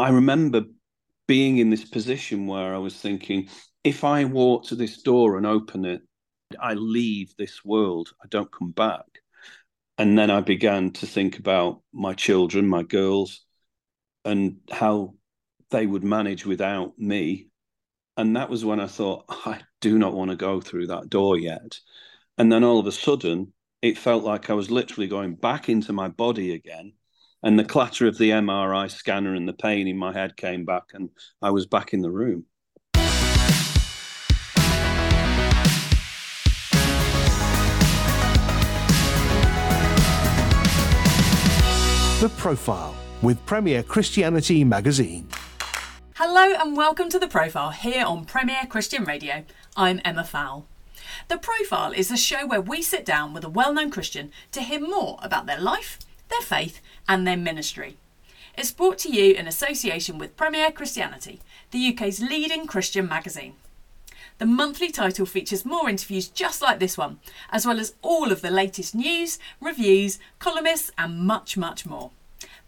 I remember being in this position where I was thinking, if I walk to this door and open it, I leave this world, I don't come back. And then I began to think about my children, my girls, and how they would manage without me. And that was when I thought, I do not want to go through that door yet. And then all of a sudden, it felt like I was literally going back into my body again. And the clatter of the MRI scanner and the pain in my head came back, and I was back in the room. The Profile with Premier Christianity Magazine. Hello and welcome to The Profile here on Premier Christian Radio. I'm Emma Fowle. The Profile is a show where we sit down with a well known Christian to hear more about their life, their faith, and their ministry. It's brought to you in association with Premier Christianity, the UK's leading Christian magazine. The monthly title features more interviews just like this one, as well as all of the latest news, reviews, columnists, and much, much more.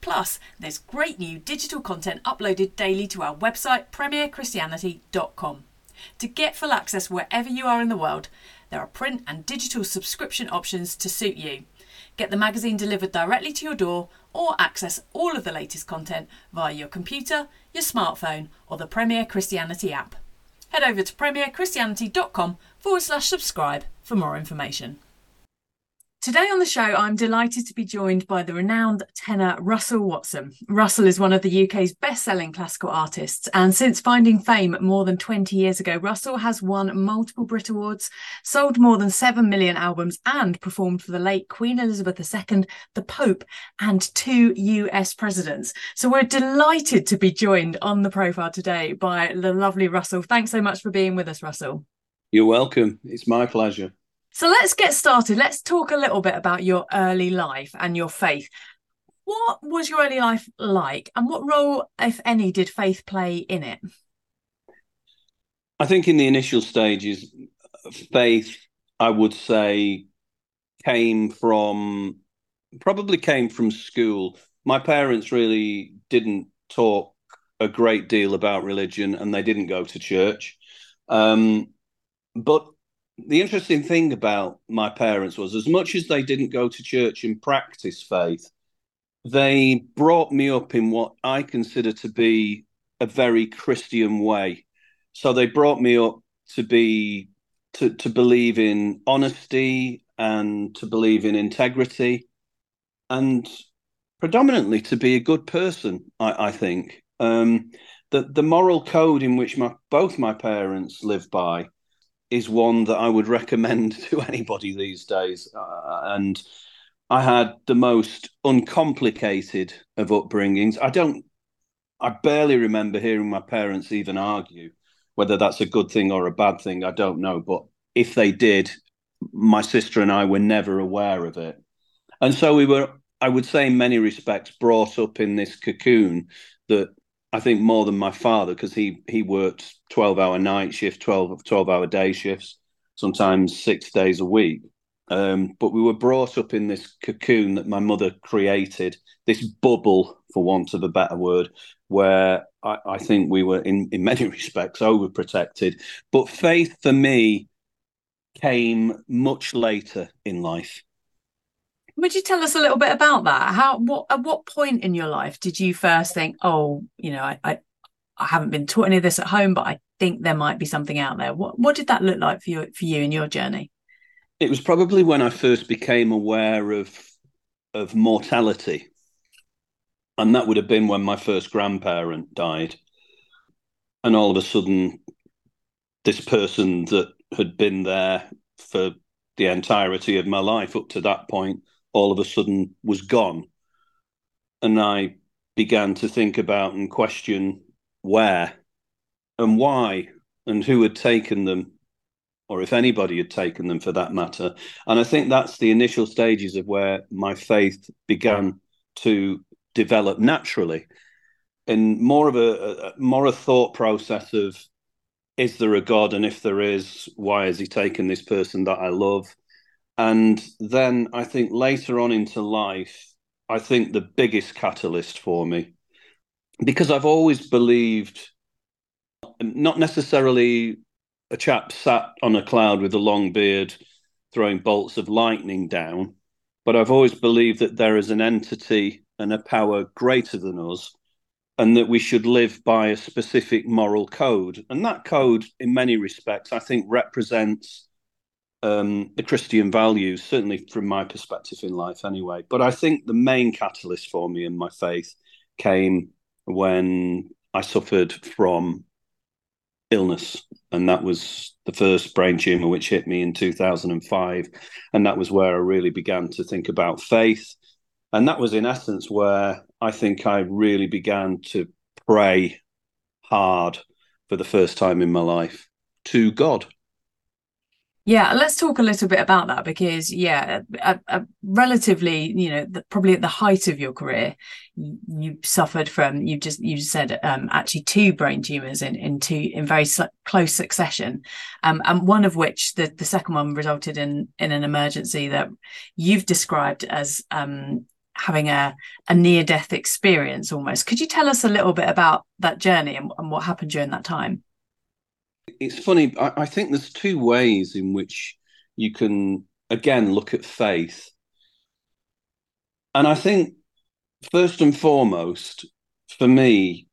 Plus, there's great new digital content uploaded daily to our website, premierchristianity.com. To get full access wherever you are in the world, there are print and digital subscription options to suit you. Get the magazine delivered directly to your door or access all of the latest content via your computer, your smartphone, or the Premier Christianity app. Head over to premierchristianity.com forward slash subscribe for more information. Today on the show, I'm delighted to be joined by the renowned tenor Russell Watson. Russell is one of the UK's best selling classical artists, and since finding fame more than 20 years ago, Russell has won multiple Brit Awards, sold more than 7 million albums, and performed for the late Queen Elizabeth II, the Pope, and two US presidents. So we're delighted to be joined on the profile today by the lovely Russell. Thanks so much for being with us, Russell. You're welcome. It's my pleasure. So let's get started. Let's talk a little bit about your early life and your faith. What was your early life like, and what role, if any, did faith play in it? I think in the initial stages, faith, I would say, came from probably came from school. My parents really didn't talk a great deal about religion and they didn't go to church. Um, but the interesting thing about my parents was as much as they didn't go to church and practice faith, they brought me up in what I consider to be a very Christian way. So they brought me up to be to, to believe in honesty and to believe in integrity and predominantly to be a good person, I, I think. Um, the, the moral code in which my both my parents live by is one that I would recommend to anybody these days. Uh, and I had the most uncomplicated of upbringings. I don't, I barely remember hearing my parents even argue whether that's a good thing or a bad thing. I don't know. But if they did, my sister and I were never aware of it. And so we were, I would say, in many respects, brought up in this cocoon that I think more than my father because he he worked 12 hour night shift 12 12 hour day shifts sometimes six days a week. Um, but we were brought up in this cocoon that my mother created this bubble for want of a better word where I, I think we were in in many respects overprotected. But faith for me came much later in life would you tell us a little bit about that? How what at what point in your life did you first think, oh, you know, I I, I haven't been taught any of this at home, but I think there might be something out there. What what did that look like for you for you in your journey? It was probably when I first became aware of of mortality. And that would have been when my first grandparent died. And all of a sudden, this person that had been there for the entirety of my life up to that point all of a sudden was gone. And I began to think about and question where and why and who had taken them, or if anybody had taken them for that matter. And I think that's the initial stages of where my faith began to develop naturally in more of a, a more a thought process of is there a god and if there is why has he taken this person that i love and then I think later on into life, I think the biggest catalyst for me because I've always believed, not necessarily a chap sat on a cloud with a long beard throwing bolts of lightning down, but I've always believed that there is an entity and a power greater than us, and that we should live by a specific moral code. And that code, in many respects, I think represents um, the Christian values, certainly from my perspective in life, anyway. But I think the main catalyst for me in my faith came when I suffered from illness. And that was the first brain tumor which hit me in 2005. And that was where I really began to think about faith. And that was, in essence, where I think I really began to pray hard for the first time in my life to God. Yeah, let's talk a little bit about that because, yeah, a, a relatively, you know, the, probably at the height of your career, you, you suffered from you just you said um, actually two brain tumors in in two in very su- close succession, um, and one of which the the second one resulted in in an emergency that you've described as um, having a a near death experience almost. Could you tell us a little bit about that journey and, and what happened during that time? It's funny. I, I think there's two ways in which you can again look at faith, and I think first and foremost for me,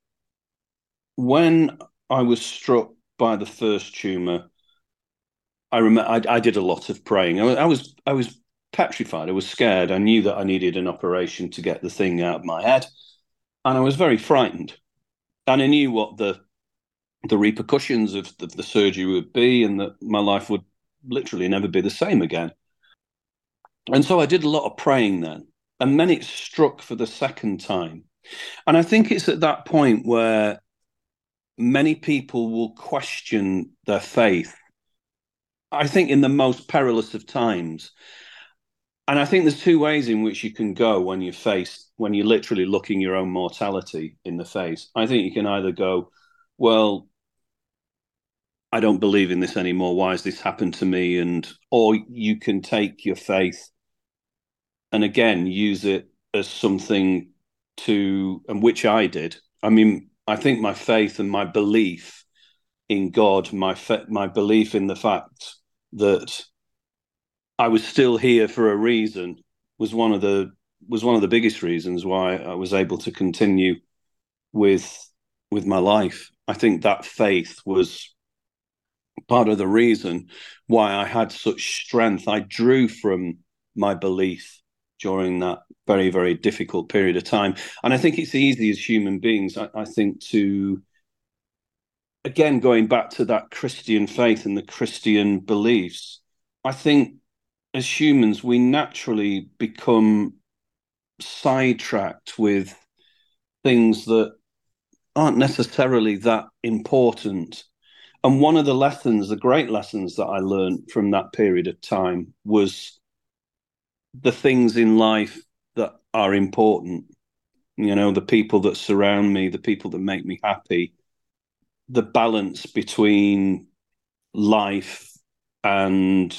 when I was struck by the first tumor, I remember I, I did a lot of praying. I, I was I was petrified. I was scared. I knew that I needed an operation to get the thing out of my head, and I was very frightened. And I knew what the the repercussions of the, the surgery would be, and that my life would literally never be the same again. And so I did a lot of praying then. And then it struck for the second time. And I think it's at that point where many people will question their faith. I think in the most perilous of times. And I think there's two ways in which you can go when you're faced, when you're literally looking your own mortality in the face. I think you can either go, well, I don't believe in this anymore. Why has this happened to me? And or you can take your faith and again use it as something to, and which I did. I mean, I think my faith and my belief in God, my my belief in the fact that I was still here for a reason, was one of the was one of the biggest reasons why I was able to continue with with my life. I think that faith was part of the reason why I had such strength. I drew from my belief during that very, very difficult period of time. And I think it's easy as human beings, I, I think, to, again, going back to that Christian faith and the Christian beliefs, I think as humans, we naturally become sidetracked with things that aren't necessarily that important and one of the lessons, the great lessons that I learned from that period of time was the things in life that are important. You know, the people that surround me, the people that make me happy, the balance between life and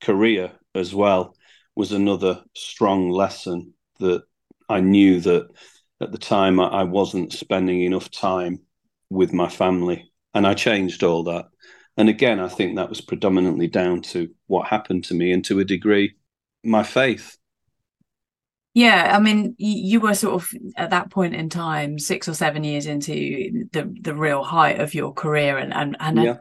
career as well was another strong lesson that I knew that at the time I wasn't spending enough time with my family and I changed all that. And again, I think that was predominantly down to what happened to me and to a degree, my faith. Yeah, I mean, you were sort of at that point in time, six or seven years into the the real height of your career, and and and yeah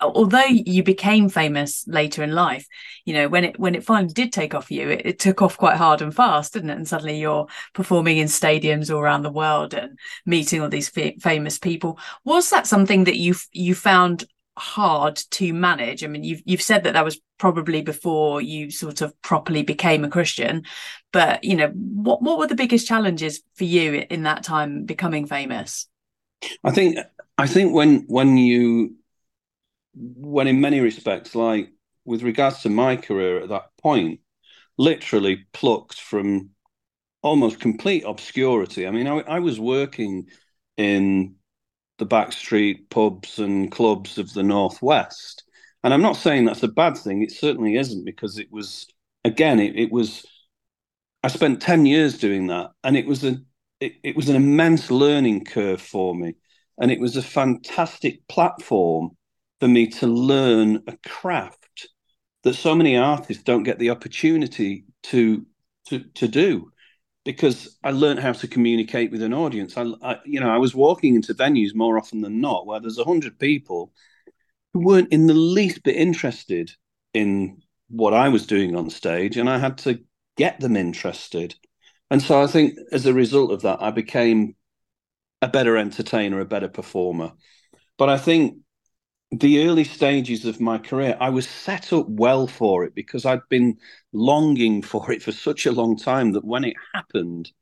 although you became famous later in life you know when it when it finally did take off for you it, it, took off quite hard and fast didn't it? And suddenly you're performing in stadiums all around the world and meeting all these f- famous people. Was that something that you you found hard to manage? I mean you've you've said that that was probably before you sort of properly became a christian but you know what what were the biggest challenges for you in that time becoming famous? I think i think when when you when in many respects, like with regards to my career at that point, literally plucked from almost complete obscurity. I mean, I, I was working in the backstreet pubs and clubs of the Northwest. And I'm not saying that's a bad thing. It certainly isn't because it was, again, it, it was, I spent 10 years doing that. And it was a, it, it was an immense learning curve for me. And it was a fantastic platform for me to learn a craft that so many artists don't get the opportunity to to to do because I learned how to communicate with an audience. I, I, you know, I was walking into venues more often than not where there's a hundred people who weren't in the least bit interested in what I was doing on stage, and I had to get them interested. And so I think as a result of that, I became a better entertainer, a better performer. But I think the early stages of my career, I was set up well for it because I'd been longing for it for such a long time that when it happened,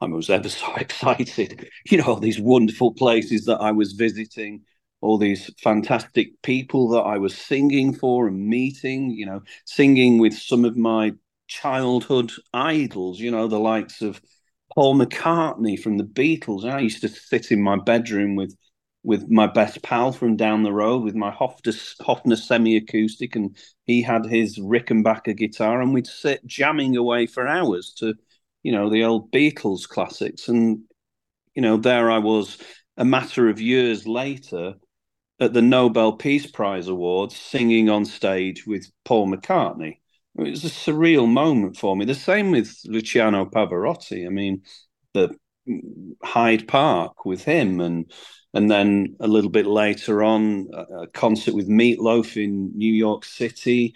I was ever so excited. You know, all these wonderful places that I was visiting, all these fantastic people that I was singing for and meeting, you know, singing with some of my childhood idols, you know, the likes of Paul McCartney from the Beatles. I used to sit in my bedroom with with my best pal from down the road with my Hofner, Hofner semi-acoustic and he had his Rickenbacker guitar and we'd sit jamming away for hours to you know the old Beatles classics. And you know there I was a matter of years later at the Nobel Peace Prize Awards singing on stage with Paul McCartney. It was a surreal moment for me. The same with Luciano Pavarotti. I mean the Hyde Park with him and and then a little bit later on, a concert with Meatloaf in New York City.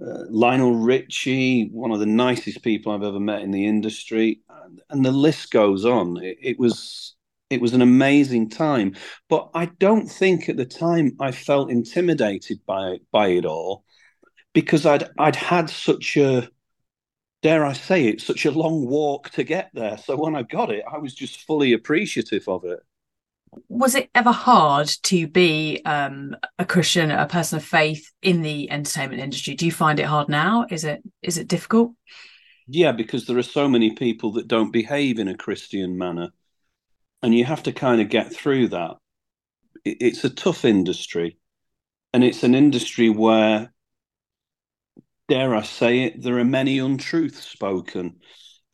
Uh, Lionel Richie, one of the nicest people I've ever met in the industry, and, and the list goes on. It, it, was it was an amazing time, but I don't think at the time I felt intimidated by by it all because I'd I'd had such a dare I say it such a long walk to get there. So when I got it, I was just fully appreciative of it was it ever hard to be um, a Christian, a person of faith in the entertainment industry? Do you find it hard now? Is it is it difficult? Yeah, because there are so many people that don't behave in a Christian manner, and you have to kind of get through that. It's a tough industry, and it's an industry where, dare I say it, there are many untruths spoken,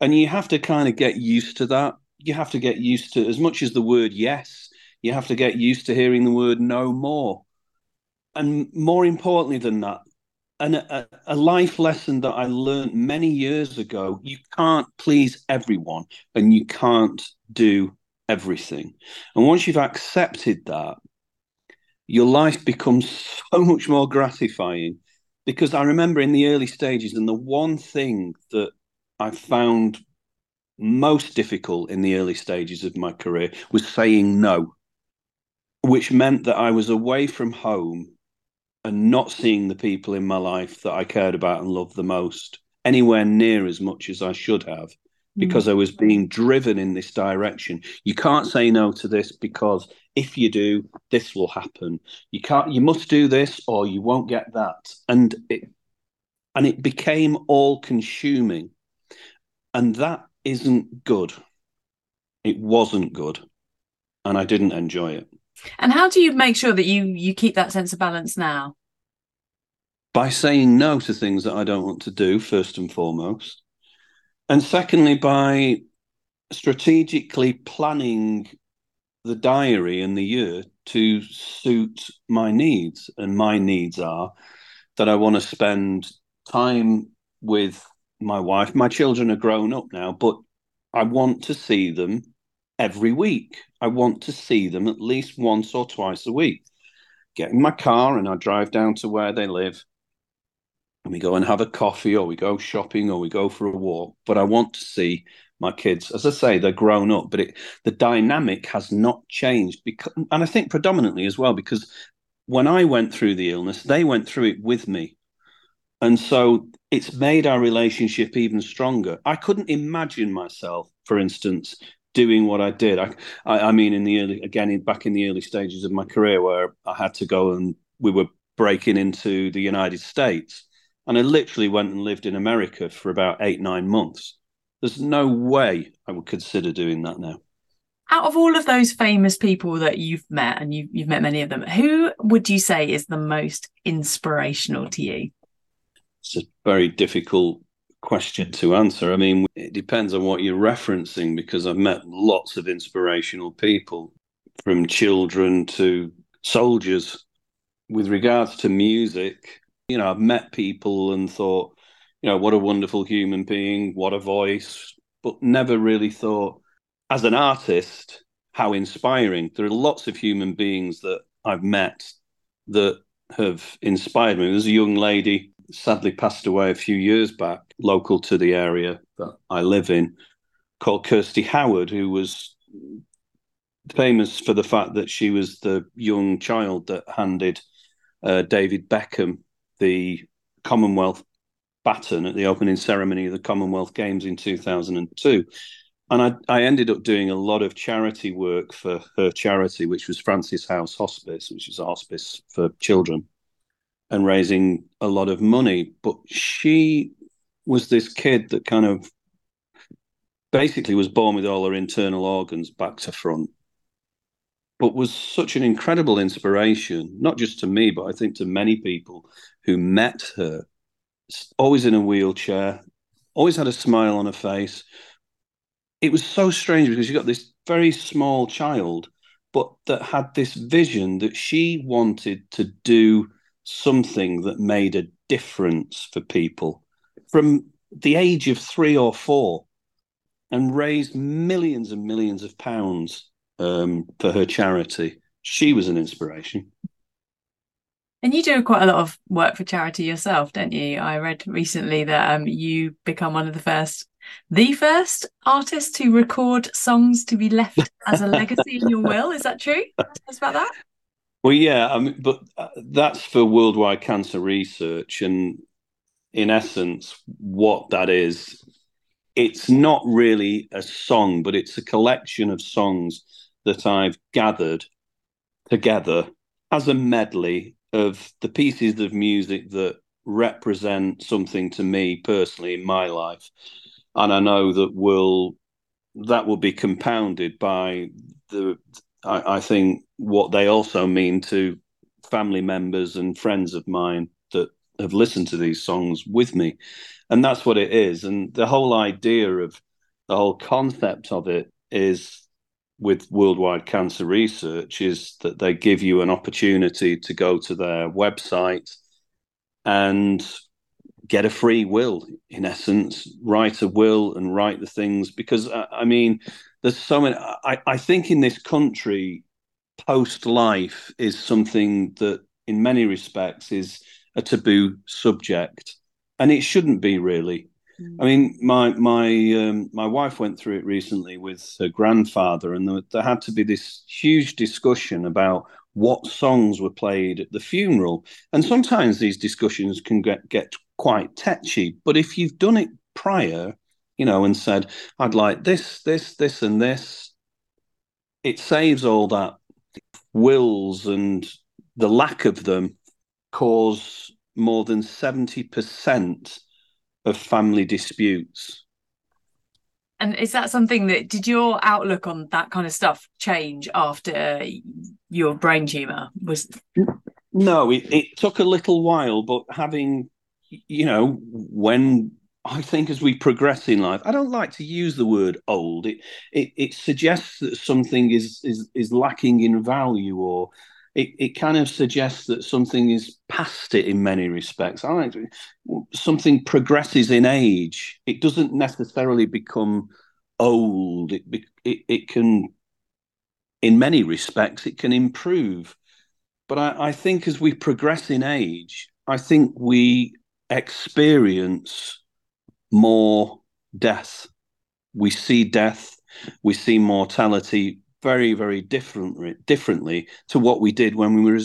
and you have to kind of get used to that. You have to get used to as much as the word yes you have to get used to hearing the word no more. And more importantly than that, and a, a, life lesson that I learned many years ago you can't please everyone and you can't do everything. And once you've accepted that, your life becomes so much more gratifying. Because I remember in the early stages, and the one thing that I found most difficult in the early stages of my career was saying no which meant that I was away from home and not seeing the people in my life that I cared about and loved the most anywhere near as much as I should have because mm. I was being driven in this direction. You can't say no to this because if you do, this will happen. You can't you must do this or you won't get that. And it and it became all consuming. And that isn't good. It wasn't good. And I didn't enjoy it. And how do you make sure that you you keep that sense of balance now? By saying no to things that I don't want to do, first and foremost. And secondly, by strategically planning the diary and the year to suit my needs. And my needs are that I want to spend time with my wife. My children are grown up now, but I want to see them every week. I want to see them at least once or twice a week. Get in my car and I drive down to where they live and we go and have a coffee or we go shopping or we go for a walk. But I want to see my kids. As I say, they're grown up, but it, the dynamic has not changed. Because, and I think predominantly as well, because when I went through the illness, they went through it with me. And so it's made our relationship even stronger. I couldn't imagine myself, for instance, doing what I did. I, I, I mean, in the early, again, in, back in the early stages of my career, where I had to go and we were breaking into the United States, and I literally went and lived in America for about eight, nine months. There's no way I would consider doing that now. Out of all of those famous people that you've met, and you've, you've met many of them, who would you say is the most inspirational to you? It's a very difficult question to answer. I mean, it depends on what you're referencing because I've met lots of inspirational people from children to soldiers. With regards to music, you know, I've met people and thought, you know, what a wonderful human being, what a voice, but never really thought, as an artist, how inspiring. There are lots of human beings that I've met that have inspired me. There's a young lady sadly passed away a few years back, local to the area that I live in, called Kirsty Howard, who was famous for the fact that she was the young child that handed uh, David Beckham the Commonwealth baton at the opening ceremony of the Commonwealth Games in 2002. And I, I ended up doing a lot of charity work for her charity, which was Francis House Hospice, which is a hospice for children, and raising a lot of money. But she was this kid that kind of basically was born with all her internal organs back to front, but was such an incredible inspiration, not just to me, but I think to many people who met her. Always in a wheelchair, always had a smile on her face. It was so strange because you got this very small child, but that had this vision that she wanted to do something that made a difference for people from the age of three or four and raised millions and millions of pounds um, for her charity. She was an inspiration. And you do quite a lot of work for charity yourself, don't you? I read recently that um, you become one of the first, the first artist to record songs to be left as a legacy in your will. Is that true? Tell us about that. Well, yeah, I mean, but uh, that's for worldwide cancer research, and in essence, what that is, it's not really a song, but it's a collection of songs that I've gathered together as a medley of the pieces of music that represent something to me personally in my life, and I know that will that will be compounded by the I, I think what they also mean to family members and friends of mine that have listened to these songs with me. And that's what it is. And the whole idea of the whole concept of it is with worldwide cancer research is that they give you an opportunity to go to their website and get a free will in essence write a will and write the things because uh, i mean there's so many. I, I think in this country, post life is something that, in many respects, is a taboo subject, and it shouldn't be really. Mm. I mean, my my um, my wife went through it recently with her grandfather, and there, there had to be this huge discussion about what songs were played at the funeral. And sometimes these discussions can get, get quite tetchy. But if you've done it prior, you know, and said, I'd like this, this, this, and this, it saves all that wills and the lack of them cause more than 70% of family disputes. And is that something that did your outlook on that kind of stuff change after your brain tumor was? No, it, it took a little while, but having, you know, when I think as we progress in life, I don't like to use the word old. It it, it suggests that something is, is is lacking in value, or it, it kind of suggests that something is past it in many respects. I like to, something progresses in age. It doesn't necessarily become old. It it it can, in many respects, it can improve. But I, I think as we progress in age, I think we experience more death. We see death, we see mortality very, very differently, differently to what we did when we were,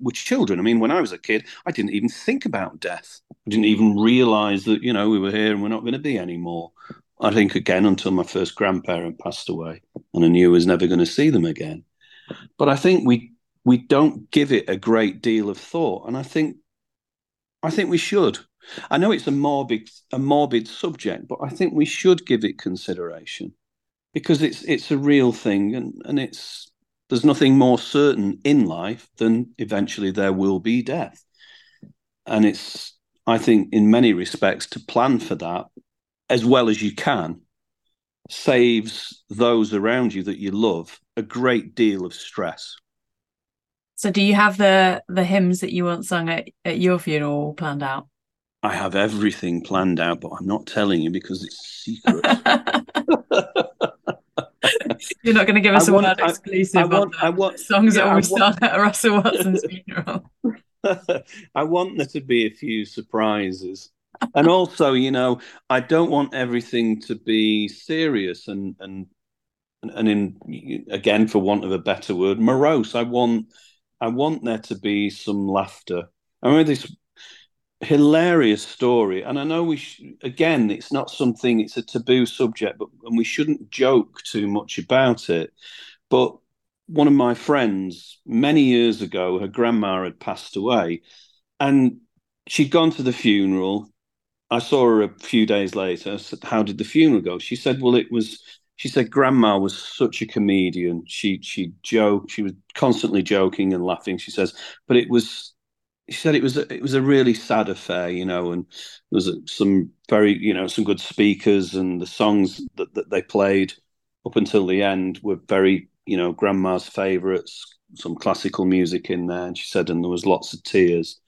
were children. I mean, when I was a kid, I didn't even think about death. I didn't even realize that, you know, we were here and we're not going to be anymore. I think again until my first grandparent passed away and I knew I was never going to see them again. But I think we we don't give it a great deal of thought. And I think I think we should. I know it's a morbid a morbid subject, but I think we should give it consideration because it's it's a real thing and, and it's there's nothing more certain in life than eventually there will be death. And it's I think, in many respects, to plan for that as well as you can saves those around you that you love a great deal of stress. So, do you have the the hymns that you want sung at, at your funeral planned out? I have everything planned out, but I'm not telling you because it's secret. You're not going to give us I a want, word exclusive I, I want, I want, songs yeah, that always start at Russell Watson's funeral. I want there to be a few surprises. and also, you know, I don't want everything to be serious and and and in again, for want of a better word, morose. I want I want there to be some laughter. I remember this hilarious story, and I know we sh- again, it's not something. It's a taboo subject, but and we shouldn't joke too much about it. But one of my friends, many years ago, her grandma had passed away, and she'd gone to the funeral. I saw her a few days later. I said, "How did the funeral go?" She said, "Well, it was." She said, "Grandma was such a comedian. She she joked. She was constantly joking and laughing." She says, "But it was." She said it was a, it was a really sad affair, you know, and there was some very, you know, some good speakers, and the songs that, that they played up until the end were very, you know, grandma's favourites. Some classical music in there, and she said, and there was lots of tears.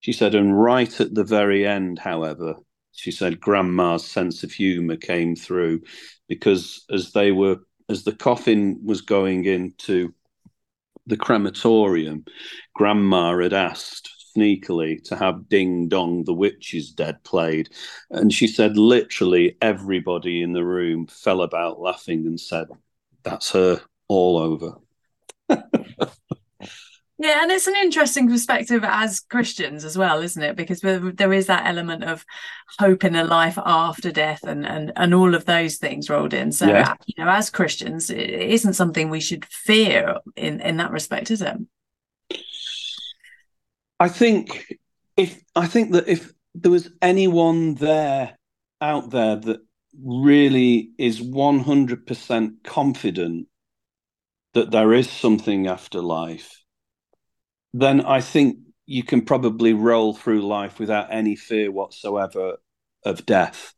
She said, and right at the very end, however, she said grandma's sense of humour came through because as they were, as the coffin was going into the crematorium, grandma had asked sneakily to have Ding Dong, the Witch is Dead played. And she said literally everybody in the room fell about laughing and said, That's her all over. Yeah, and it's an interesting perspective as Christians as well, isn't it? Because there is that element of hope in a life after death and and, and all of those things rolled in. So, yeah. you know, as Christians, it isn't something we should fear in in that respect, is it? I think if I think that if there was anyone there out there that really is 100% confident that there is something after life then I think you can probably roll through life without any fear whatsoever of death.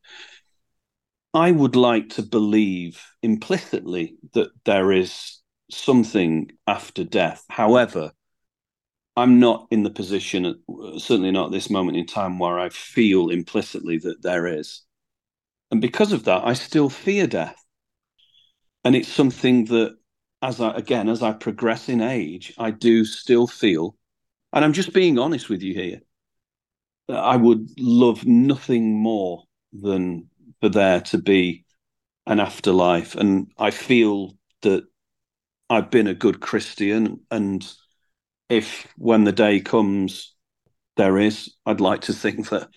I would like to believe implicitly that there is something after death. However, I'm not in the position, uh, certainly not at this moment in time, where I feel implicitly that there is. And because of that, I still fear death. And it's something that as I again as I progress in age, I do still feel, and I'm just being honest with you here, I would love nothing more than for there to be an afterlife, and I feel that I've been a good Christian, and if when the day comes there is, I'd like to think that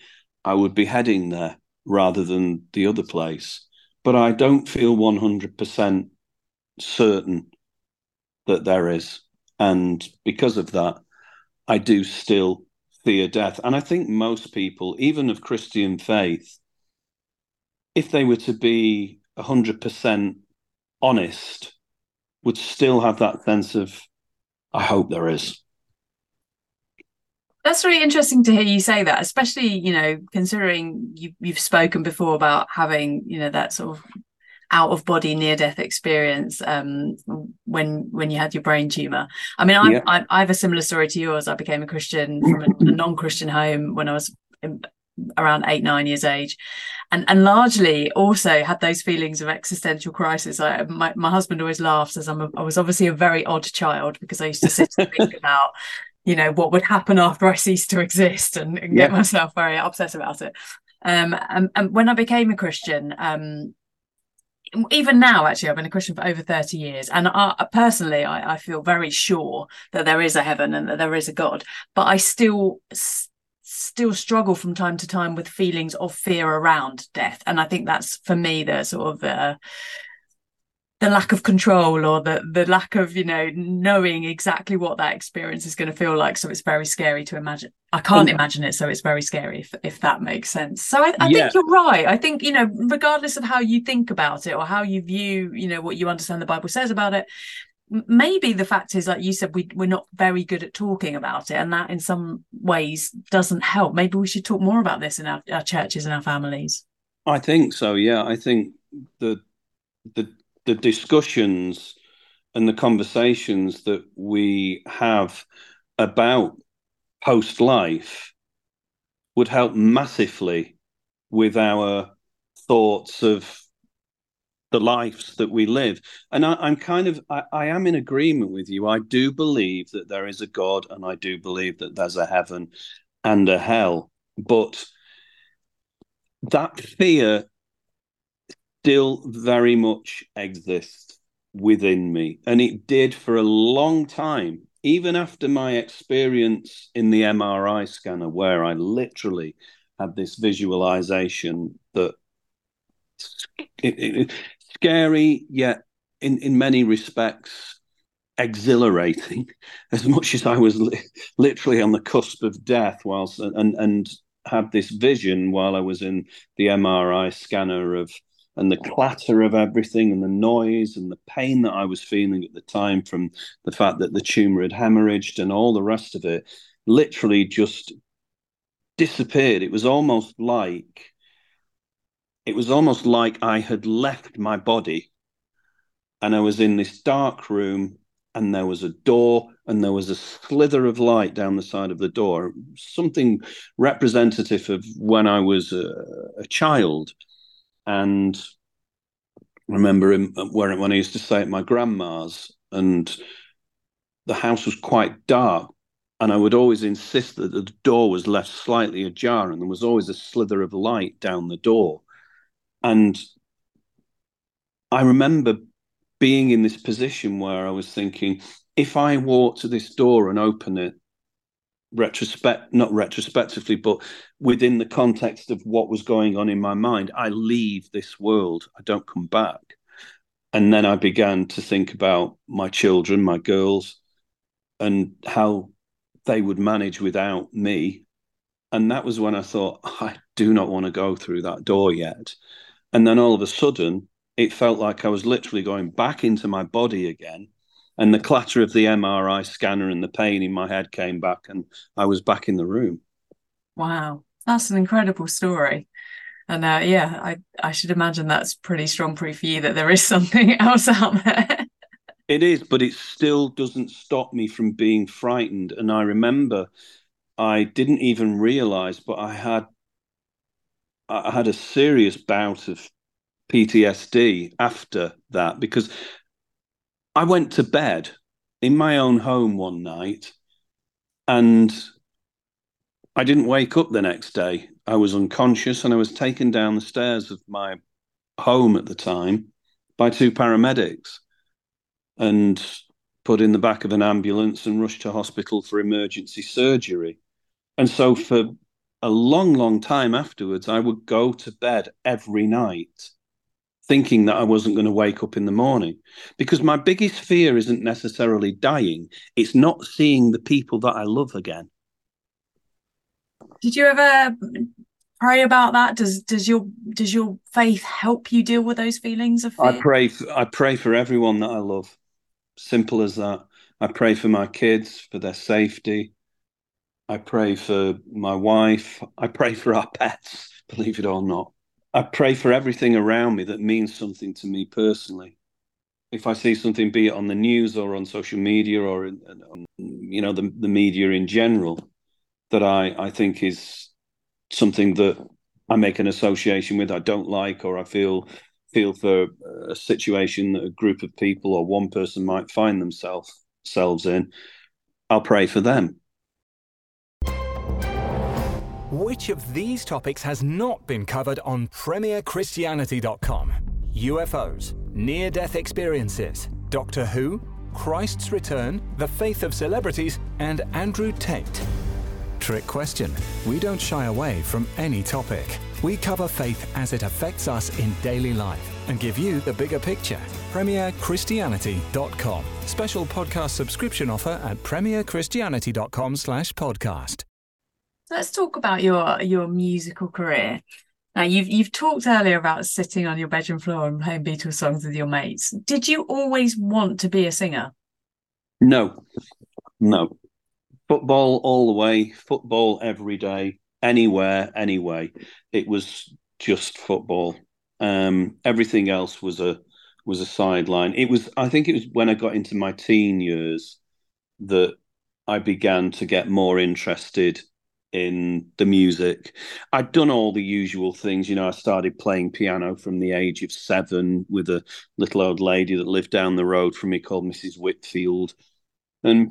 I would be heading there rather than the other place. But I don't feel 100% certain that there is. And because of that, I do still fear death. And I think most people, even of Christian faith, if they were to be 100% honest, would still have that sense of, I hope there is. That's really interesting to hear you say that, especially you know considering you, you've spoken before about having you know that sort of out of body near death experience um, when when you had your brain tumor. I mean, yeah. I, I, have a similar story to yours. I became a Christian from a, a non Christian home when I was in, around eight nine years age and and largely also had those feelings of existential crisis I, my, my husband always laughs as I'm a, I was obviously a very odd child because I used to sit and think about you know what would happen after I ceased to exist and, and get myself very upset about it. Um and, and when I became a Christian um even now actually i've been a christian for over 30 years. And I, personally I, I, feel very sure that there is a heaven and that there is a god. But i still still struggle from time to time with feelings of fear around death. And i think that's for me the sort of uh, the lack of control or the the lack of you know knowing exactly what that experience is going to feel like so it's very scary to imagine i can't mm. imagine it so it's very scary if, if that makes sense so i, I yeah. think you're right i think you know regardless of how you think about it or how you view you know what you understand the bible says about it maybe the fact is, like you said, we we're not very good at talking about it, and that in some ways doesn't help. Maybe we should talk more about this in our, our churches and our families. I think so. Yeah, I think the the the discussions and the conversations that we have about post life would help massively with our thoughts of the lives that we live. And I, am kind of, I, I, am in agreement with you. I do believe that there is a God and I do believe that there's a heaven and a hell. But that fear still very much exists within me. And it did for a long time, even after my experience in the MRI scanner, where I literally had this visualization that scary yet in, in many respects exhilarating as much as I was li- literally on the cusp of death whilst and and had this vision while I was in the MRI scanner of and the clatter of everything and the noise and the pain that I was feeling at the time from the fact that the tumor had hemorrhaged and all the rest of it literally just disappeared. It was almost like it was almost like I had left my body and I was in this dark room and there was a door and there was a slither of light down the side of the door, something representative of when I was a, a child. And I remember him, uh, where, when I used to stay at my grandma's and the house was quite dark. And I would always insist that the door was left slightly ajar and there was always a slither of light down the door. And I remember being in this position where I was thinking, if I walk to this door and open it, retrospect not retrospectively, but within the context of what was going on in my mind, I leave this world. I don't come back. And then I began to think about my children, my girls, and how they would manage without me. And that was when I thought, I do not want to go through that door yet. And then all of a sudden, it felt like I was literally going back into my body again. And the clatter of the MRI scanner and the pain in my head came back, and I was back in the room. Wow, that's an incredible story. And uh, yeah, I, I should imagine that's pretty strong proof for you that there is something else out there. it is, but it still doesn't stop me from being frightened. And I remember I didn't even realize, but I had I had a serious bout of PTSD after that because I went to bed in my own home one night and I didn't wake up the next day. I was unconscious and I was taken down the stairs of my home at the time by two paramedics and put in the back of an ambulance and rushed to hospital for emergency surgery. And so for a long, long time afterwards, I would go to bed every night thinking that I wasn't going to wake up in the morning. Because my biggest fear isn't necessarily dying, it's not seeing the people that I love again. Did you ever pray about that? Does does your does your faith help you deal with those feelings of fear? I pray for, I pray for everyone that I love. Simple as that. I pray for my kids, for their safety. I pray for my wife. I pray for our pets, believe it or not. I pray for everything around me that means something to me personally. If I see something, be it on the news or on social media or on, you know the the media in general, that I I think is something that I make an association with, I don't like, or I feel feel for a situation that a group of people or one person might find themselves selves in, I'll pray for them. Which of these topics has not been covered on PremierChristianity.com? UFOs, near death experiences, Doctor Who, Christ's return, the faith of celebrities, and Andrew Tate. Trick question. We don't shy away from any topic. We cover faith as it affects us in daily life and give you the bigger picture. PremierChristianity.com. Special podcast subscription offer at PremierChristianity.com slash podcast let's talk about your your musical career. Now you've you've talked earlier about sitting on your bedroom floor and playing Beatles songs with your mates. Did you always want to be a singer? No, no. Football all the way, football every day, anywhere, anyway. It was just football. Um, everything else was a was a sideline. It was, I think, it was when I got into my teen years that I began to get more interested in the music. I'd done all the usual things. You know, I started playing piano from the age of seven with a little old lady that lived down the road from me called Mrs. Whitfield and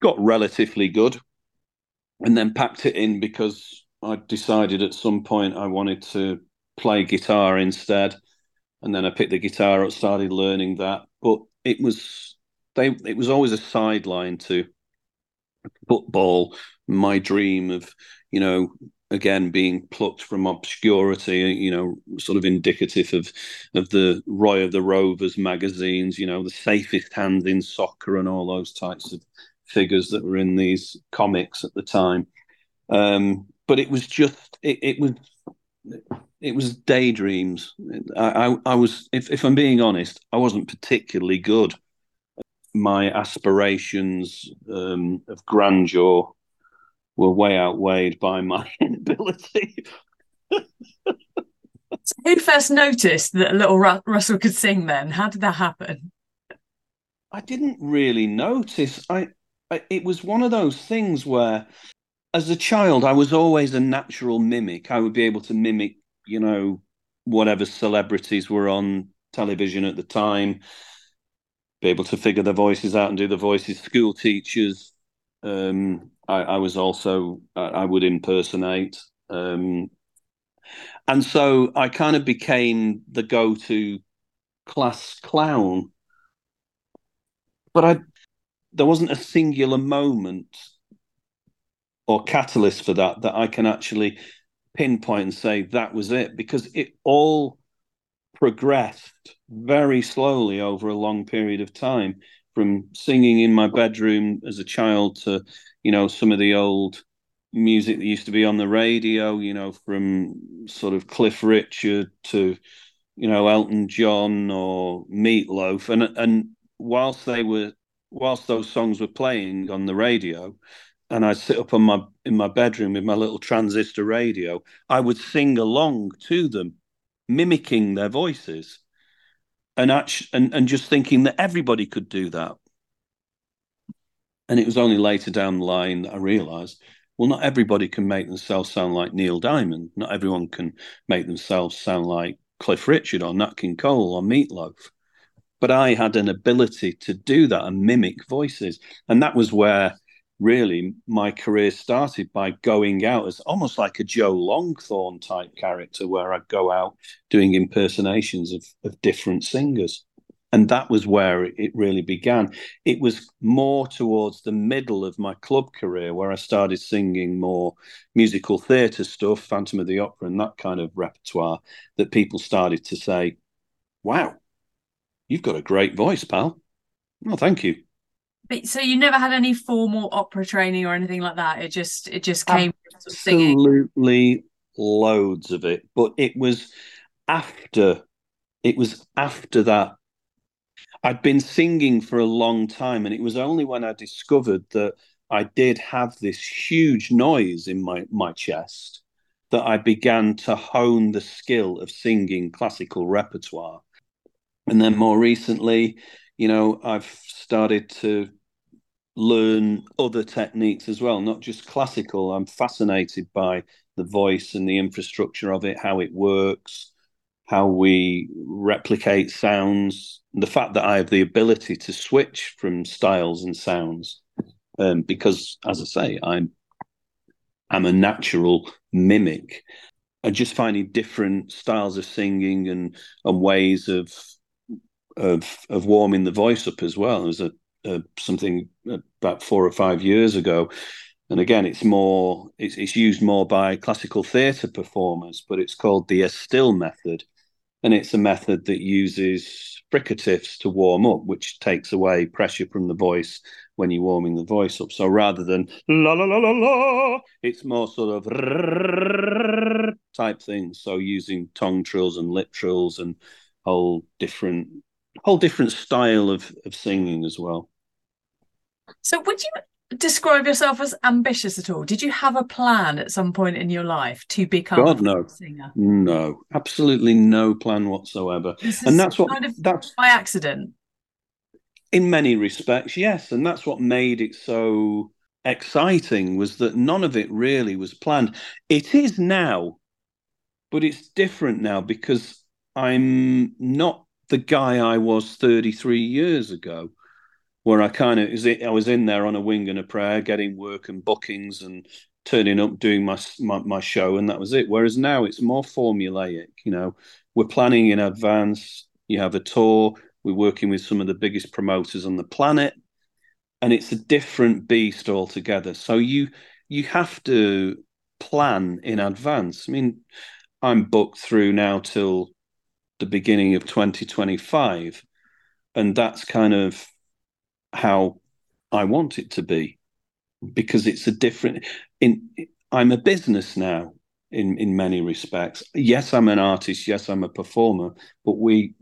got relatively good. And then packed it in because I decided at some point I wanted to play guitar instead. And then I picked the guitar up, started learning that. But it was they it was always a sideline to football, my dream of, you know, again being plucked from obscurity, you know, sort of indicative of of the Roy of the Rovers magazines, you know, the safest hand in soccer and all those types of figures that were in these comics at the time. Um, but it was just it, it was it was daydreams. I, I, I was if if I'm being honest, I wasn't particularly good my aspirations um, of grandeur were way outweighed by my inability. Who first noticed that little Ru- Russell could sing then? How did that happen? I didn't really notice. I, I, it was one of those things where as a child I was always a natural mimic. I would be able to mimic, you know, whatever celebrities were on television at the time be able to figure their voices out and do the voices. School teachers, um, I, I, was also I, I would impersonate, um, and so I kind of became the go-to class clown. But I, there wasn't a singular moment or catalyst for that that I can actually pinpoint and say that was it because it all progressed very slowly over a long period of time from singing in my bedroom as a child to you know some of the old music that used to be on the radio you know from sort of cliff richard to you know elton john or meatloaf. And and whilst they were whilst those songs were playing on the radio and I'd sit up on my in my bedroom with my little transistor radio, I would sing along to them mimicking their voices and actually, and, and just thinking that everybody could do that. And it was only later down the line that I realized, well, not everybody can make themselves sound like Neil Diamond. Not everyone can make themselves sound like Cliff Richard or Nat King Cole or Meatloaf. But I had an ability to do that and mimic voices. And that was where really my career started by going out as almost like a Joe Longthorne type character, where I'd go out doing impersonations of, of different singers. And that was where it really began. It was more towards the middle of my club career where I started singing more musical theatre stuff, Phantom of the Opera, and that kind of repertoire, that people started to say, Wow, you've got a great voice, pal. Well, thank you. But so you never had any formal opera training or anything like that. It just it just came absolutely loads of it. But it was after it was after that I'd been singing for a long time, and it was only when I discovered that I did have this huge noise in my, my chest that I began to hone the skill of singing classical repertoire. And then more recently, you know, I've started to learn other techniques as well, not just classical. I'm fascinated by the voice and the infrastructure of it, how it works, how we replicate sounds, the fact that I have the ability to switch from styles and sounds. Um, because, as I say, I'm I'm a natural mimic. And just finding different styles of singing and and ways of of of warming the voice up as well. There's a uh, something about four or five years ago. And again, it's more it's, it's used more by classical theatre performers, but it's called the Estill method, and it's a method that uses fricatives to warm up, which takes away pressure from the voice when you're warming the voice up. So rather than la la la la la, it's more sort of type things. So using tongue trills and lip trills and whole different whole different style of of singing as well. So, would you describe yourself as ambitious at all? Did you have a plan at some point in your life to become God, no. a singer? No, absolutely no plan whatsoever. and that's what kind of that's by accident. In many respects, yes, and that's what made it so exciting was that none of it really was planned. It is now, but it's different now because I'm not the guy I was 33 years ago where I kind of I was in there on a wing and a prayer, getting work and bookings and turning up, doing my, my, my show, and that was it. Whereas now it's more formulaic. You know, we're planning in advance. You have a tour. We're working with some of the biggest promoters on the planet, and it's a different beast altogether. So you you have to plan in advance. I mean, I'm booked through now till the beginning of 2025, and that's kind of how I want it to be because it's a different in I'm a business now in in many respects. Yes I'm an artist yes I'm a performer but we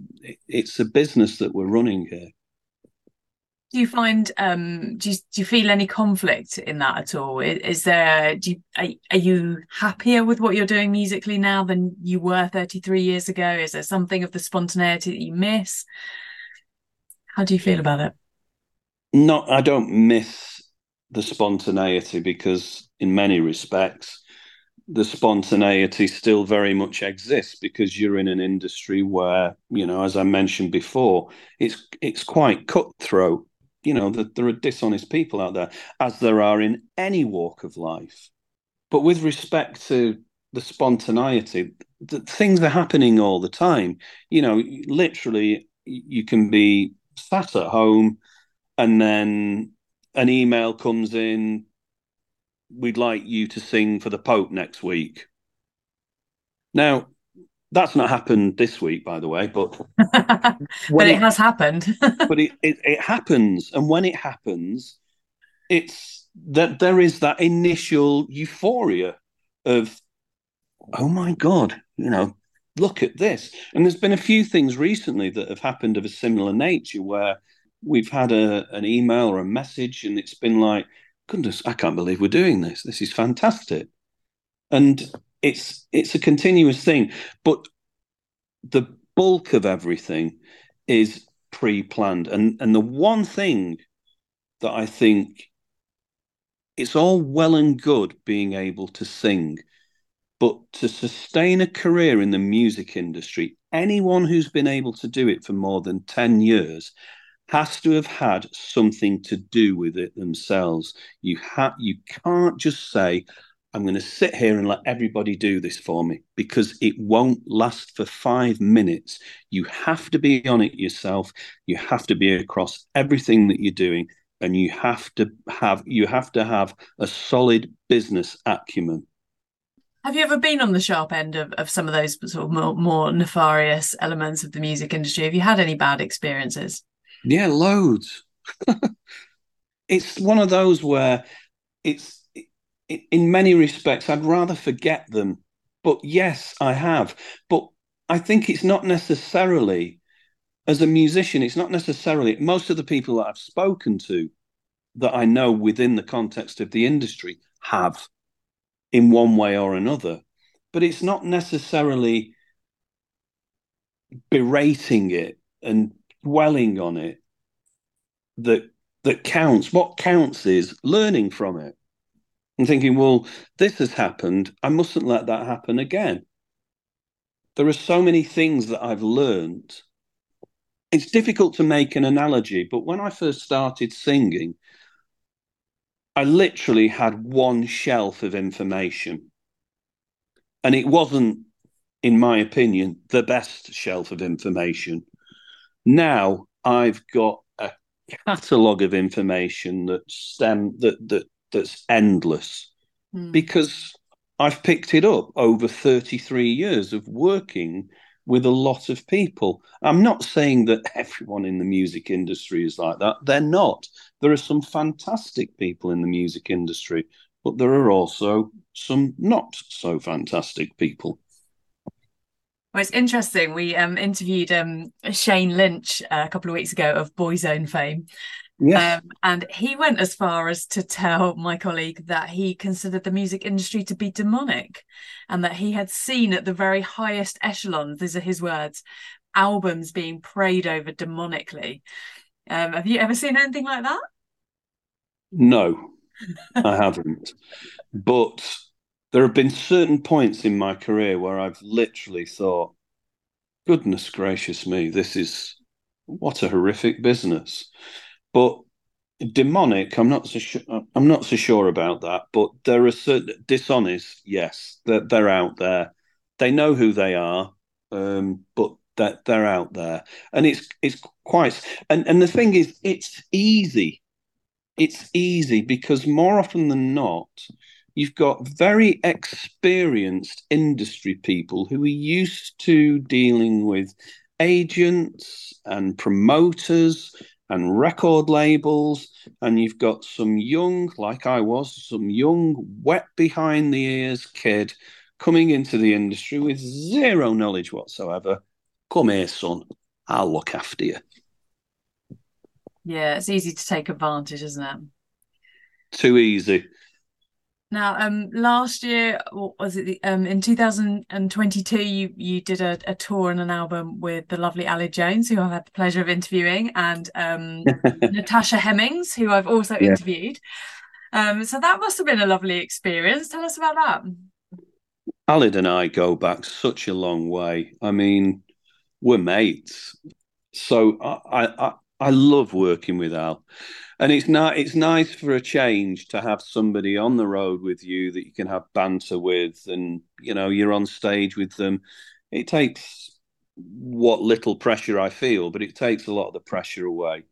it's a business that we're running here. Do you find um do you, do you feel any conflict in that at all? Is, there do you are, are you happier with what you're doing musically now than you were 33 years ago? Is there something of the spontaneity that you miss? How do you feel about it not, I don't miss the spontaneity because, in many respects, the spontaneity still very much exists because you're in an industry where, you know, as I mentioned before, it's it's quite cutthroat. You know, that there are dishonest people out there, as there are in any walk of life. But with respect to the spontaneity, things are happening all the time. You know, literally, you can be sat at home and then an email comes in we'd like you to sing for the pope next week. Now that's not happened this week by the way but but it, it, has happened. But it, it, it happens and when it happens it's that there is that initial euphoria of oh my god you know look at this. And there's been a few things recently that have happened of a similar nature where we've had a, an email or a message, and it's been like, goodness, I can't believe we're doing this. This is fantastic, and it's it's a continuous thing. But the bulk of everything is pre-planned, and and the one thing that I think it's all well and good being able to sing, but to sustain a career in the music industry, anyone who's been able to do it for more than 10 years has to have had something to do with it themselves. You have you can't just say, I'm going to sit here and let everybody do this for me because it won't last for five minutes. You have to be on it yourself. You have to be across everything that you're doing, and you have to have you have to have a solid business acumen. Have you ever been on the sharp end of, of some of those sort of more, more nefarious elements of the music industry? Have you had any bad experiences? Yeah, loads. it's one of those where it's in many respects I'd rather forget them. But yes, I have. But I think it's not necessarily as a musician, it's not necessarily most of the people that I've spoken to that I know within the context of the industry have in one way or another. But it's not necessarily berating it and dwelling on it that that counts. What counts is learning from it and thinking, well, this has happened. I mustn't let that happen again. There are so many things that I've learned. It's difficult to make an analogy, but when I first started singing, I literally had one shelf of information. And it wasn't, in my opinion, the best shelf of information. Now I've got a catalogue of information that stem that that that's endless mm. because I've picked it up over 33 years of working with a lot of people. I'm not saying that everyone in the music industry is like that. They're not. There are some fantastic people in the music industry, but there are also some not so fantastic people. Well, it's interesting. We um, interviewed um, Shane Lynch uh, a couple of weeks ago of Boyzone fame, Yes. Um, and he went as far as to tell my colleague that he considered the music industry to be demonic and that he had seen at the very highest echelons, these are his words, albums being prayed over demonically. Um, have you ever seen anything like that? No, I haven't. But there have been certain points in my career where I've literally thought, goodness gracious me, this is what a horrific business. But demonic, I'm not so sure. I'm not so sure about that. But there are certain dishonest. Yes, they're, they're out there. They know who they are, um, but that they're, they're out there, and it's it's quite. And and the thing is, it's easy. It's easy because more often than not, you've got very experienced industry people who are used to dealing with agents and promoters and record labels, and you've got some young, like I was, some young, wet behind the ears kid coming into the industry with zero knowledge whatsoever. Come here, son. I'll look after you. Yeah, it's easy to take advantage, isn't it? Too easy. Now, um, last year, what was it? Um, in 2022, you you did a, a tour and an album with the lovely Aled Jones, who I've had the pleasure of interviewing, and um, Natasha Hemmings, who I've also yeah. interviewed. Um, so that must have been a lovely experience. Tell us about that. Aled and I go back such a long way. I mean, we're mates. So I I, I love working with Al. And it's not it's nice for a change to have somebody on the road with you that you can have banter with and you know you're on stage with them. It takes what little pressure i feel but it takes a lot of the pressure away.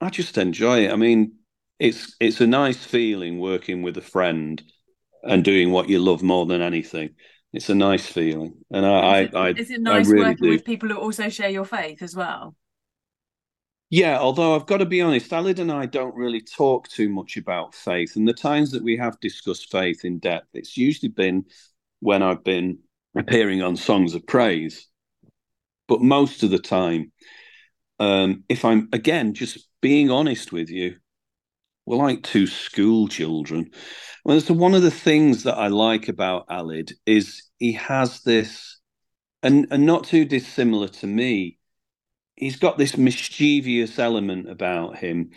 I just enjoy it. I mean it's it's a nice feeling working with a friend and doing what you love more than anything. It's a nice feeling. And i is it, I, is it nice really working do. with people who also share your faith as well yeah, although I've got to be honest, Aled and I don't really talk too much about faith. And the times that we have discussed faith in depth, it's usually been when I've been appearing on songs of praise. But most of the time, um, if I'm again just being honest with you, we're like two school children. Well, so one of the things that I like about Aled is he has this, and, and not too dissimilar to me, he's got this mischievous element about him.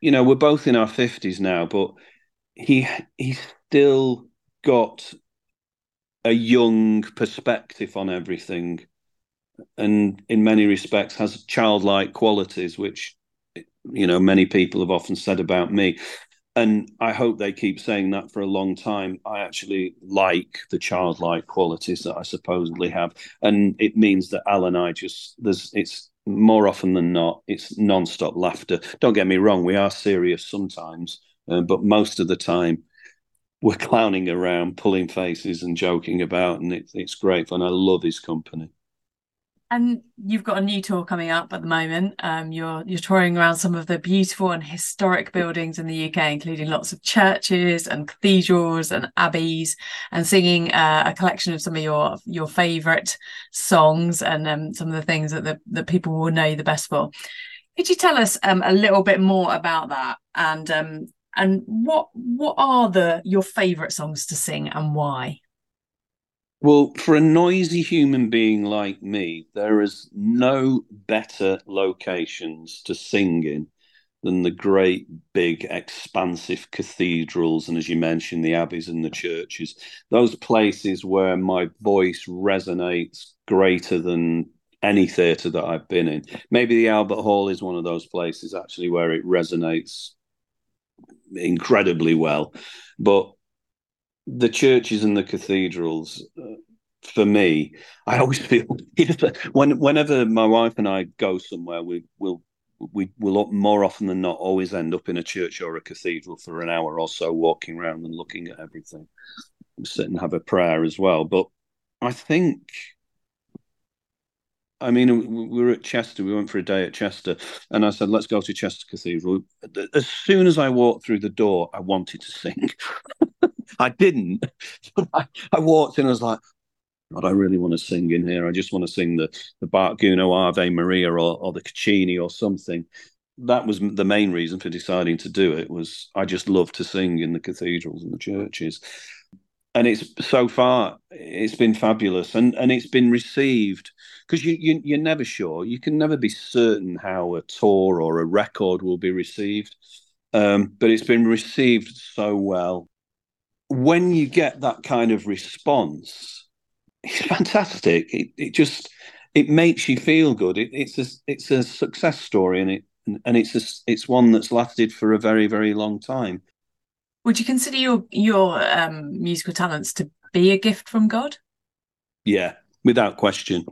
You know, we're both in our fifties now, but he he's still got a young perspective on everything, and in many respects has childlike qualities, which you know many people have often said about me. And I hope they keep saying that for a long time. I actually like the childlike qualities that I supposedly have, and it means that Al and I just there's it's more often than not, it's non-stop laughter. Don't get me wrong, we are serious sometimes, uh, but most of the time we're clowning around, pulling faces and joking about, and it, it's great fun. I love his company. And you've got a new tour coming up at the moment. Um, you're you're touring around some of the beautiful and historic buildings in the UK, including lots of churches and cathedrals and abbeys, and singing uh, a collection of some of your your favourite songs and um, some of the things that the, that people will know you the best for. Could you tell us um, a little bit more about that and um, and what what are the your favourite songs to sing and why? Well, for a noisy human being like me, there is no better locations to sing in than the great, big, expansive cathedrals, and as you mentioned, the abbeys and the churches. Those places where my voice resonates greater than any theatre that I've been in. Maybe the Albert Hall is one of those places actually where it resonates incredibly well. But the churches and the cathedrals uh, for me i always feel when whenever my wife and i go somewhere we will we will more often than not always end up in a church or a cathedral for an hour or so walking around and looking at everything sit and have a prayer as well but i think I mean, we were at Chester. We went for a day at Chester, and I said, "Let's go to Chester Cathedral." As soon as I walked through the door, I wanted to sing. I didn't. I, I, walked in. I was like, "God, I really want to sing in here. I just want to sing the the Bach Gounod Ave Maria or, or the Caccini or something." that was the main reason for deciding to do it was I just love to sing in the cathedrals and the churches. And it's so far it's been fabulous and, and it's been received because you, you you're never sure. You can never be certain how a tour or a record will be received. Um, but it's been received so well. When you get that kind of response, it's fantastic. It, it just it makes you feel good. It, it's a it's a success story, and it and it's a, it's one that's lasted for a very very long time. Would you consider your your um, musical talents to be a gift from God? Yeah, without question,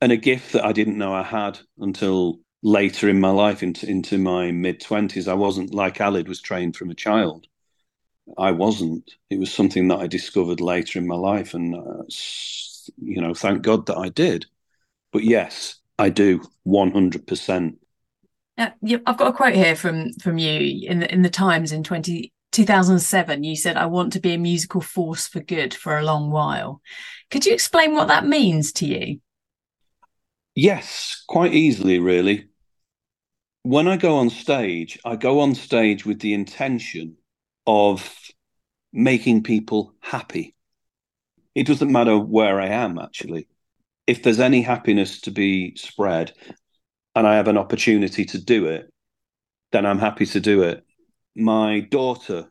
and a gift that I didn't know I had until later in my life, into into my mid twenties. I wasn't like Aled was trained from a child. I wasn't. It was something that I discovered later in my life, and uh, you know, thank God that I did. But yes, I do, one hundred percent. Yeah, I've got a quote here from from you in the, in the Times in 20, 2007. You said, "I want to be a musical force for good for a long while." Could you explain what that means to you? Yes, quite easily, really. When I go on stage, I go on stage with the intention of making people happy. It doesn't matter where I am, actually. If there's any happiness to be spread, and I have an opportunity to do it, then I'm happy to do it. My daughter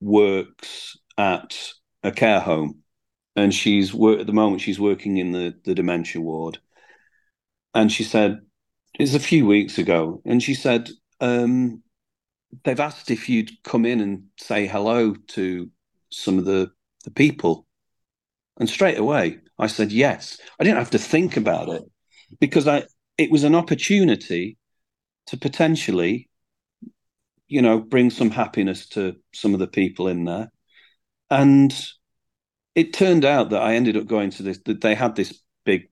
works at a care home and she's work at the moment she's working in the, the dementia ward. And she said, it's a few weeks ago, and she said, um, they've asked if you'd come in and say hello to some of the, the people. And straight away I said yes. I didn't have to think about it because I it was an opportunity to potentially, you know, bring some happiness to some of the people in there. And it turned out that I ended up going to this, that they had this big,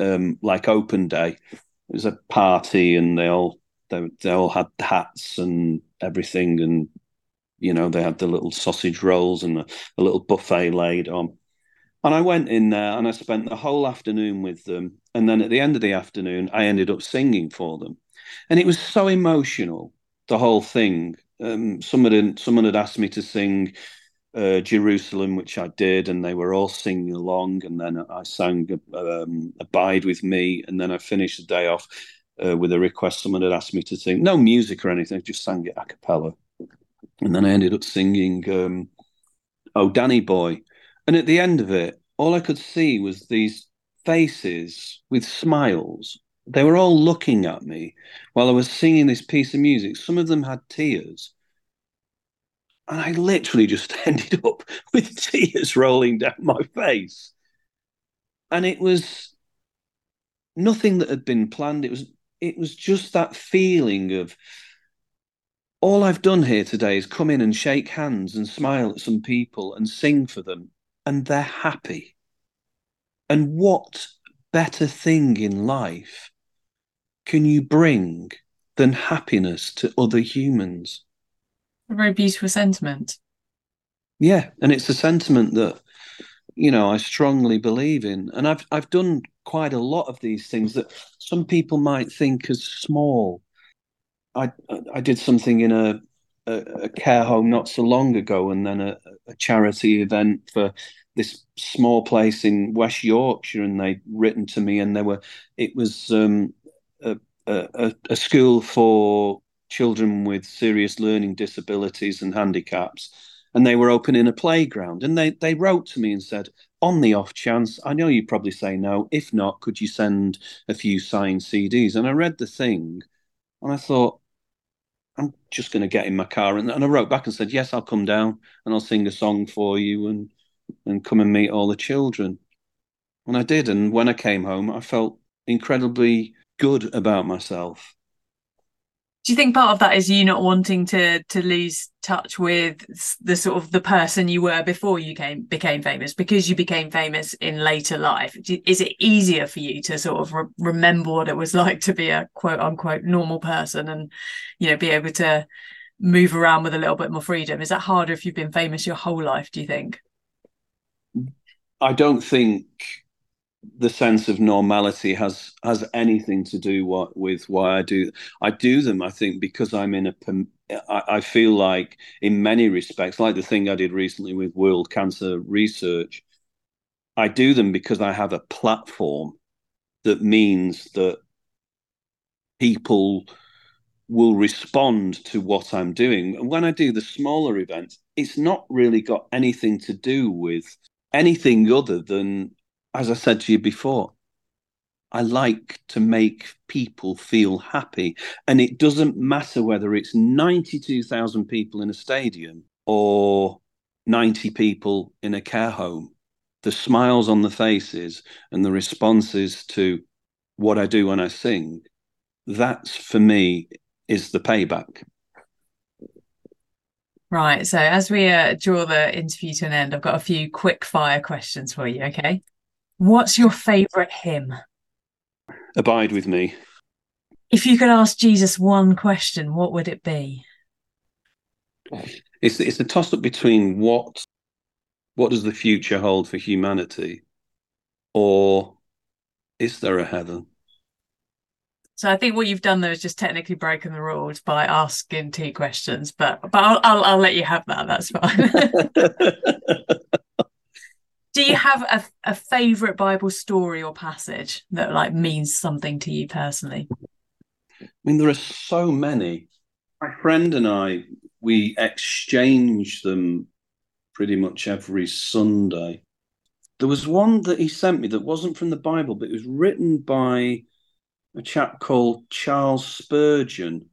um, like open day. It was a party and they all, they, they all had hats and everything. And, you know, they had the little sausage rolls and a, a little buffet laid on. And I went in there and I spent the whole afternoon with them. And then at the end of the afternoon, I ended up singing for them. And it was so emotional, the whole thing. Um, someone, had, someone had asked me to sing uh, Jerusalem, which I did, and they were all singing along. And then I sang um, Abide with Me. And then I finished the day off uh, with a request someone had asked me to sing. No music or anything, I just sang it a cappella. And then I ended up singing um, Oh, Danny Boy and at the end of it, all I could see was these faces with smiles. They were all looking at me while I was singing this piece of music. Some of them had tears. And I literally just ended up with tears rolling down my face. And it was nothing that had been planned. It was it was just that feeling of all I've done here today is come in and shake hands and smile at some people and sing for them and they're happy. And what better thing in life can you bring than happiness to other humans? A very beautiful sentiment. Yeah, and it's a sentiment that you know I strongly believe in, and I've I've done quite a lot of these things that some people might think as small. I I did something in a a, a care home not so long ago, and then a, a charity event for this small place in West Yorkshire, and they'd written to me, and they were it was um, a, a, a school for children with serious learning disabilities and handicaps, and they were opening a playground, and they they wrote to me and said, on the off chance, I know you probably say no. If not, could you send a few signed CDs? And I read the thing, and I thought, I'm just going to get in my car. And, and I wrote back and said, Yes, I'll come down and I'll sing a song for you and, and come and meet all the children. And I did. And when I came home, I felt incredibly good about myself do you think part of that is you not wanting to to lose touch with the sort of the person you were before you came became famous? Because you became famous in later life is it easier for you to sort of re- remember what it was like to be a quote unquote normal person and you know be able to move around with a little bit more freedom? Is that harder if you've been famous your whole life do you think? I don't think the sense of normality has has anything to do what, with why I do I do them. I think because I'm in a I, I feel like in many respects, like the thing I did recently with World Cancer Research, I do them because I have a platform that means that people will respond to what I'm doing. And when I do the smaller events, it's not really got anything to do with anything other than, as I said to you before, I like to make people feel happy. And it doesn't matter whether it's 92,000 people in a stadium or 90 people in a care home. The smiles on the faces and the responses to what I do when I sing, that's for me is the payback. Right. So as we uh, draw the interview to an end, I've got a few quick fire questions for you. Okay. What's your favorite hymn? Abide with me. If you could ask Jesus one question, what would it be? It's it's a toss up between what what does the future hold for humanity, or is there a heaven? So I think what you've done there is just technically broken the rules by asking two questions, but but I'll I'll, I'll let you have that. That's fine. Do you have a, a favorite Bible story or passage that like means something to you personally? I mean, there are so many. My friend and I, we exchange them pretty much every Sunday. There was one that he sent me that wasn't from the Bible, but it was written by a chap called Charles Spurgeon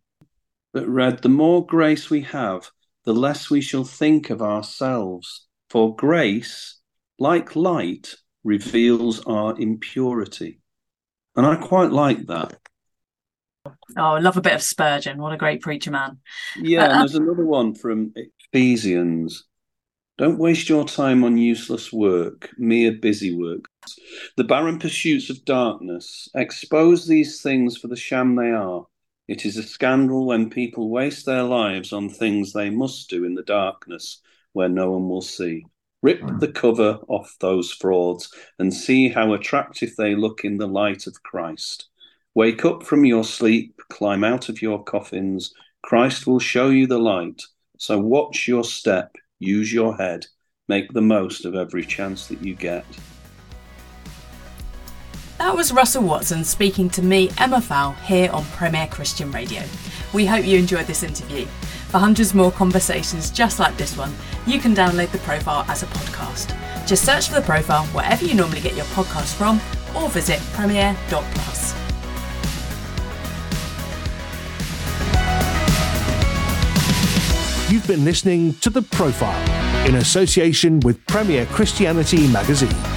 that read, The more grace we have, the less we shall think of ourselves. For grace, like light, reveals our impurity. And I quite like that. Oh, I love a bit of Spurgeon. What a great preacher man. Yeah, uh, and uh, there's another one from Ephesians. Don't waste your time on useless work, mere busy work. The barren pursuits of darkness. Expose these things for the sham they are. It is a scandal when people waste their lives on things they must do in the darkness where no one will see. Rip hmm. the cover off those frauds and see how attractive they look in the light of Christ. Wake up from your sleep, climb out of your coffins. Christ will show you the light. So watch your step, use your head, make the most of every chance that you get. That was Russell Watson speaking to me, Emma Fowle, here on Premier Christian Radio. We hope you enjoyed this interview. For hundreds more conversations just like this one, you can download the profile as a podcast. Just search for the profile wherever you normally get your podcast from or visit premier.plus. You've been listening to The Profile in association with Premier Christianity Magazine.